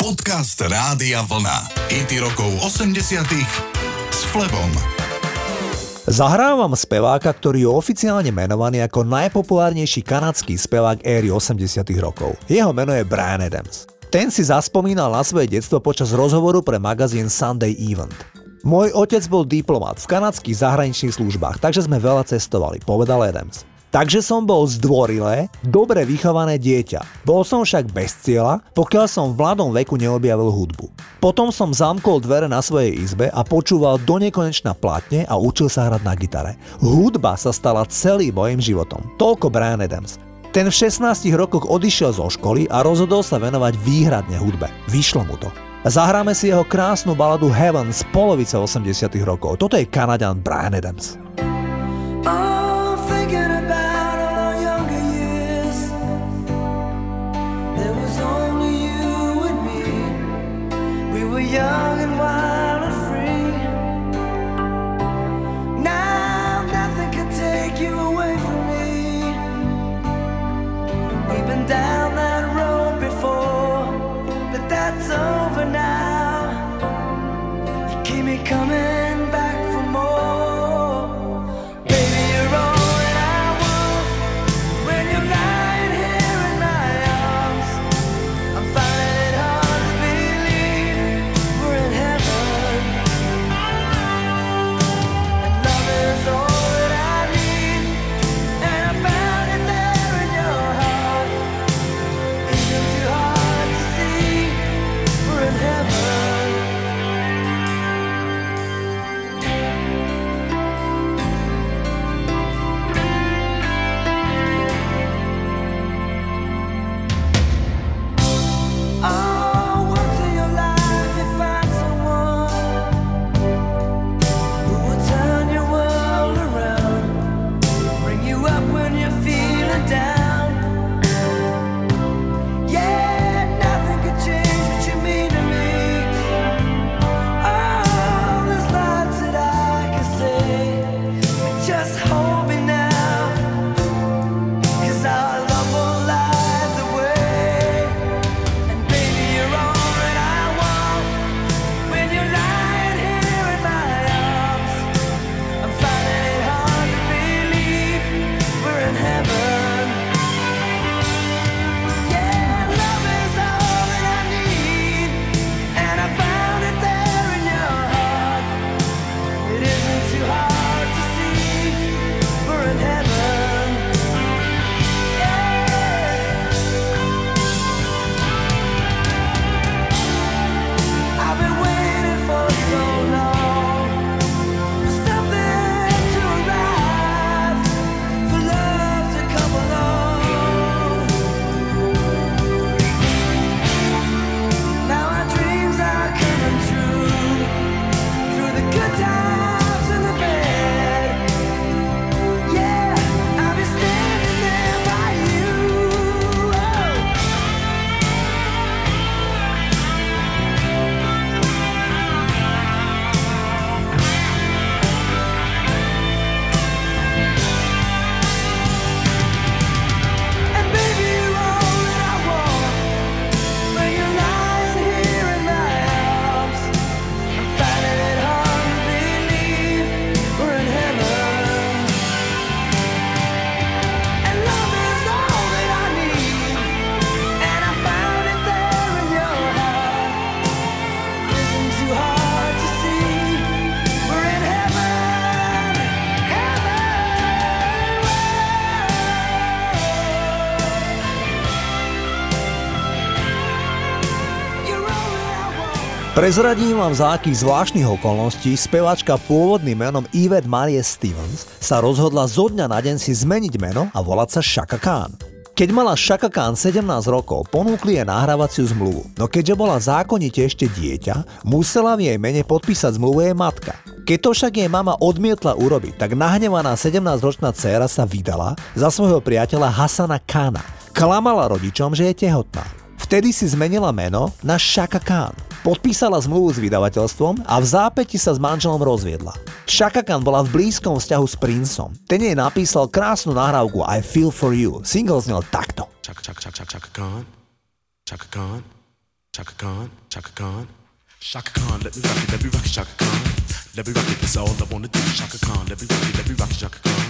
Podcast Rádia Vlna. IT rokov 80 s Flebom. Zahrávam speváka, ktorý je oficiálne menovaný ako najpopulárnejší kanadský spevák éry 80 rokov. Jeho meno je Brian Adams. Ten si zaspomínal na svoje detstvo počas rozhovoru pre magazín Sunday Event. Môj otec bol diplomat v kanadských zahraničných službách, takže sme veľa cestovali, povedal Adams. Takže som bol zdvorilé, dobre vychované dieťa. Bol som však bez cieľa, pokiaľ som v mladom veku neobjavil hudbu. Potom som zamkol dvere na svojej izbe a počúval do nekonečna platne a učil sa hrať na gitare. Hudba sa stala celým mojim životom. Toľko Brian Adams. Ten v 16 rokoch odišiel zo školy a rozhodol sa venovať výhradne hudbe. Vyšlo mu to. Zahráme si jeho krásnu baladu Heaven z polovice 80 rokov. Toto je Kanadian Brian Adams. young. Prezradím vám za akých zvláštnych okolností spevačka pôvodným menom Yvette Marie Stevens sa rozhodla zo dňa na deň si zmeniť meno a volať sa Shaka Khan. Keď mala Shaka Khan 17 rokov, ponúkli jej nahrávaciu zmluvu, no keďže bola zákonite ešte dieťa, musela v jej mene podpísať zmluvu jej matka. Keď to však jej mama odmietla urobiť, tak nahnevaná 17-ročná dcéra sa vydala za svojho priateľa Hasana Khana. Klamala rodičom, že je tehotná. Vtedy si zmenila meno na Shaka Khan. Podpísala zmluvu s vydavateľstvom a v zápäti sa s manželom rozviedla. Shaka Khan bola v blízkom vzťahu s princom. Ten jej napísal krásnu nahrávku I Feel For You. Single znel takto. Chaka, Khan. Let me rock it, let me rock it, Chaka Khan. Let me rock it, that's all I wanna do. Chaka Khan, let me rock it, let me rock it, Chaka Khan.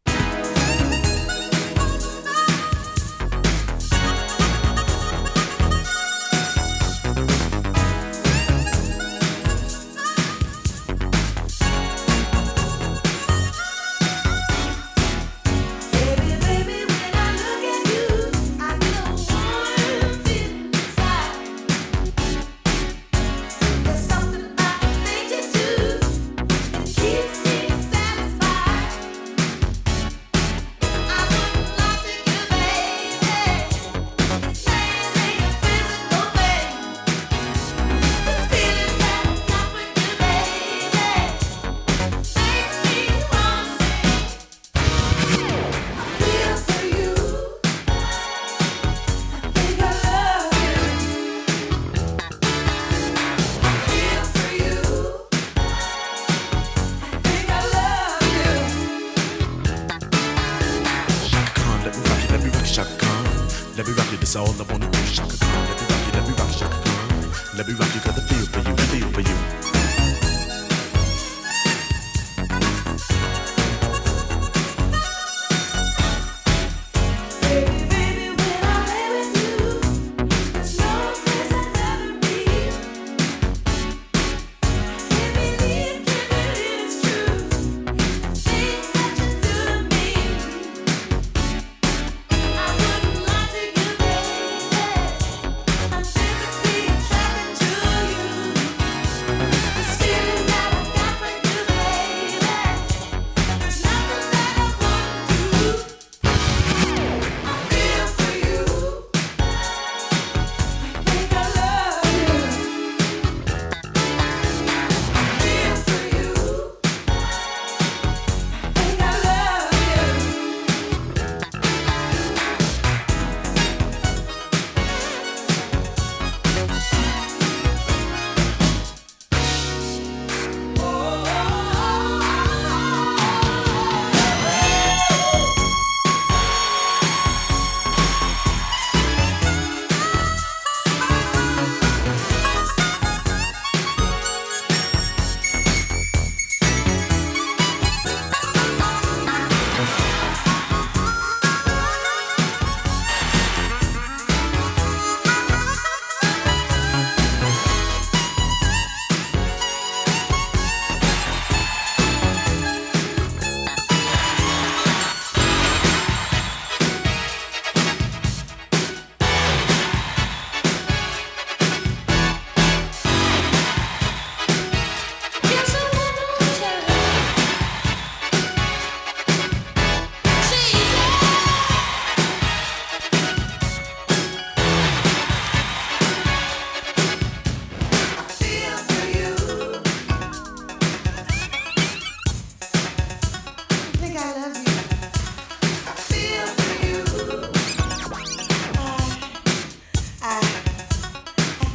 Let me rock you, that's all I wanna do. Shaka Khan, let me rock you, let me rock Shaka Khan. Let me rock you, got the feel for you, the feel for you.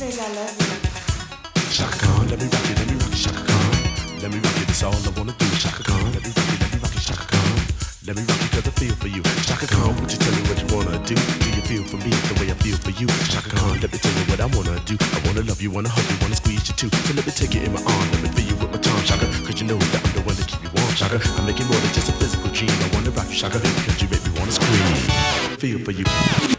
Shaka let me rock it, let me rock it, Shaka Let me rock it, that's all I wanna do, Shaka Let me rock it, let me rock it, Shaka Let me rock it, I feel for you. Shaka would you tell me what you wanna do? Do you feel for me the way I feel for you? Shaka let me tell you what I wanna do. I wanna love you, wanna hug you, wanna squeeze you too. So let me take you in my arm, let me feel you with my charm, Shaka. You know that I'm the one that keep you warm, Shaka. I make it more than just a physical dream. I wanna rock you, Shaka, you make me wanna scream. Feel for you.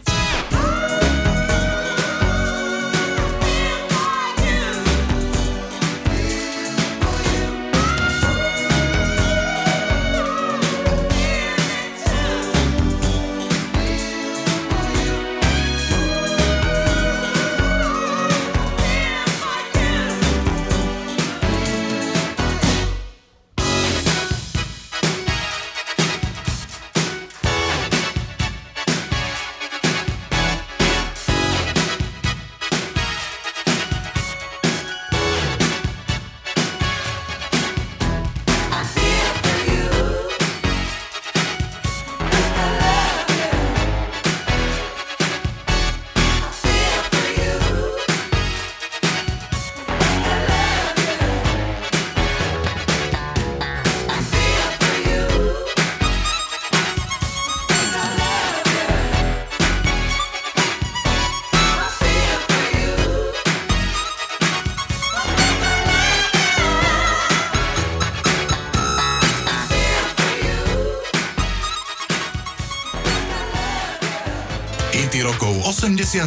80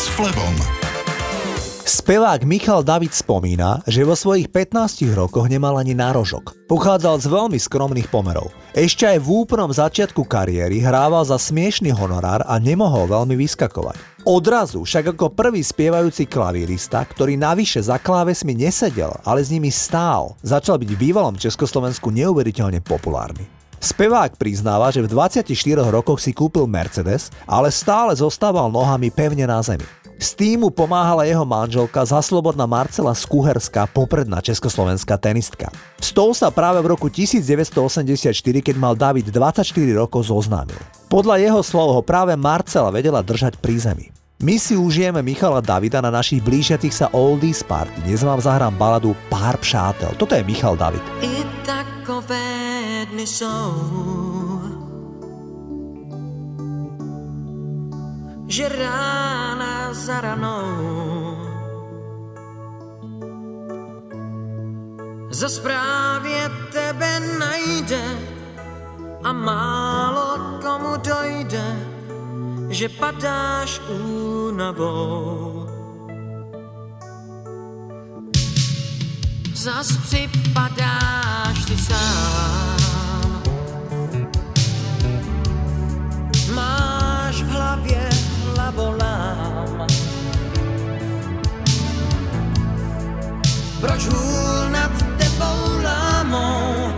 s Flebom. Spevák Michal David spomína, že vo svojich 15 rokoch nemal ani nárožok. Pochádzal z veľmi skromných pomerov. Ešte aj v úplnom začiatku kariéry hrával za smiešný honorár a nemohol veľmi vyskakovať. Odrazu však ako prvý spievajúci klavírista, ktorý navyše za klávesmi nesedel, ale s nimi stál, začal byť v bývalom Československu neuveriteľne populárny. Spevák priznáva, že v 24 rokoch si kúpil Mercedes, ale stále zostával nohami pevne na zemi. S tým mu pomáhala jeho manželka zaslobodná Marcela Skuherská, popredná československá tenistka. S tou sa práve v roku 1984, keď mal David 24 rokov, zoznámil. Podľa jeho slov ho práve Marcela vedela držať pri zemi. My si užijeme Michala Davida na našich blížiacich sa Oldies Party. Dnes vám zahrám baladu Pár přátel. Toto je Michal David. I takové dny jsou že rána za ranou za správě tebe najde a málo komu dojde, že padáš únavou. Zas připadáš si sám. Máš v hlavě volám. Proč hůl nad tebou lámou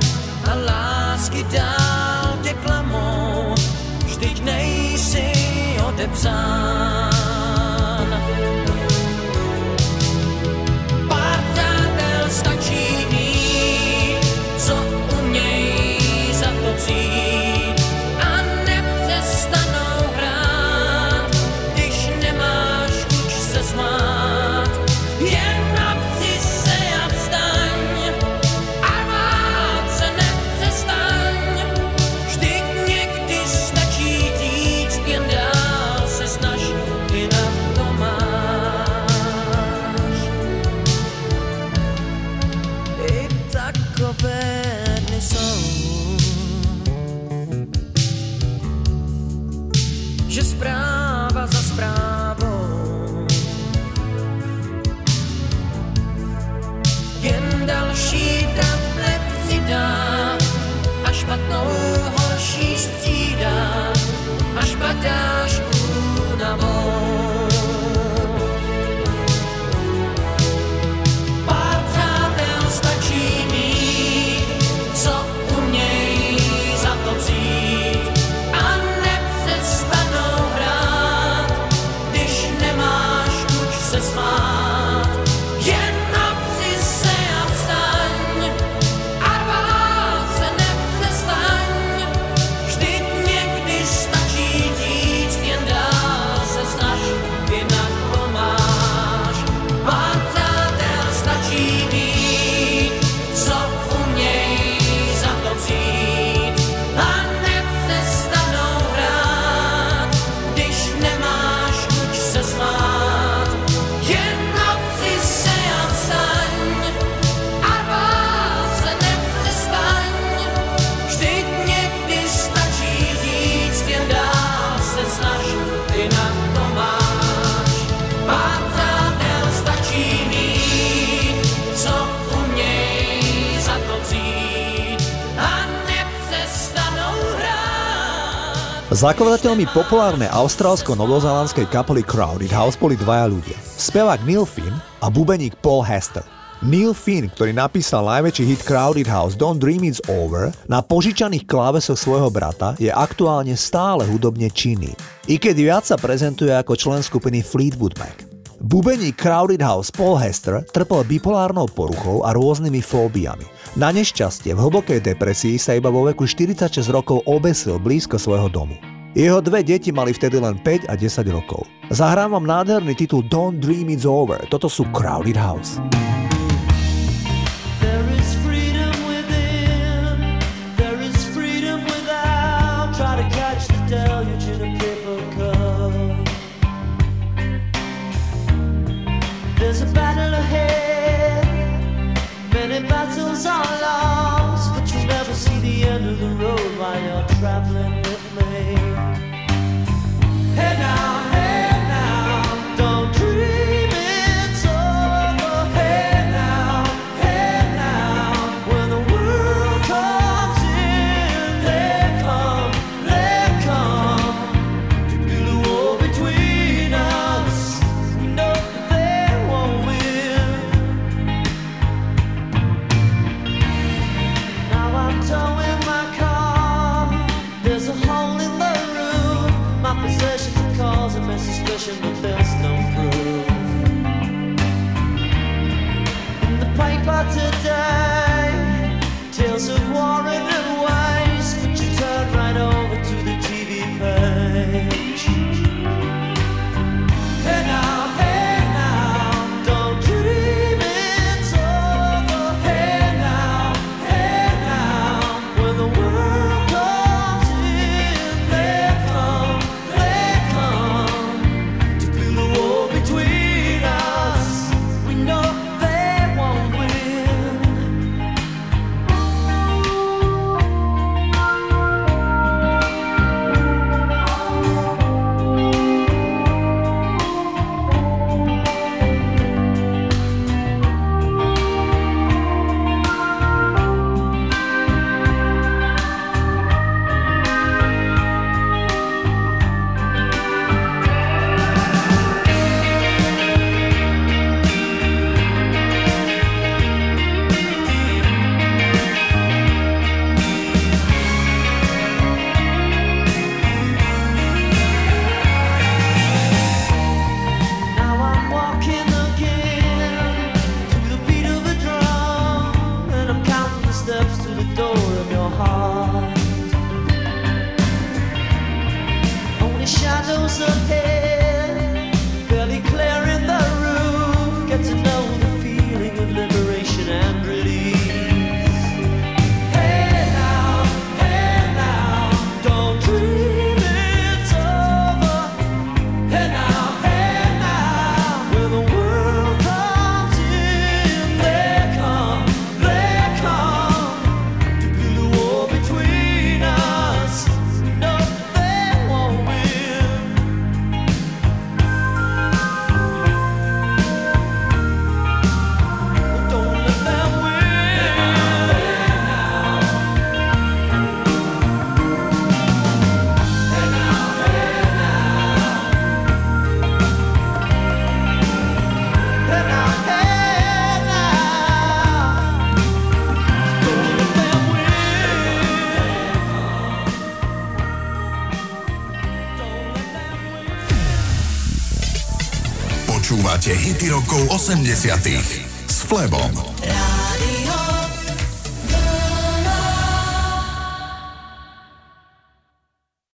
a lásky dál tě klamou, vždyť nejsi odepsán. takové dny jsou. Že správa za zprávou jen další tablet přidá a špatnou horší střídá a špatná Zakladateľmi populárnej austrálsko-novozelandskej kapely Crowded House boli dvaja ľudia. Spevák Neil Finn a bubeník Paul Hester. Neil Finn, ktorý napísal najväčší hit Crowded House Don't Dream It's Over, na požičaných klávesoch svojho brata je aktuálne stále hudobne činný. I keď viac sa prezentuje ako člen skupiny Fleetwood Mac. Bubeník Crowded House Paul Hester trpel bipolárnou poruchou a rôznymi fóbiami. Na nešťastie v hlbokej depresii sa iba vo veku 46 rokov obesil blízko svojho domu. Jeho dve deti mali vtedy len 5 a 10 rokov. Zahrám vám nádherný titul Don't Dream It's Over. Toto sú Crowded House. There's a battle ahead, many battles are lost, rokov 80 s Flebom.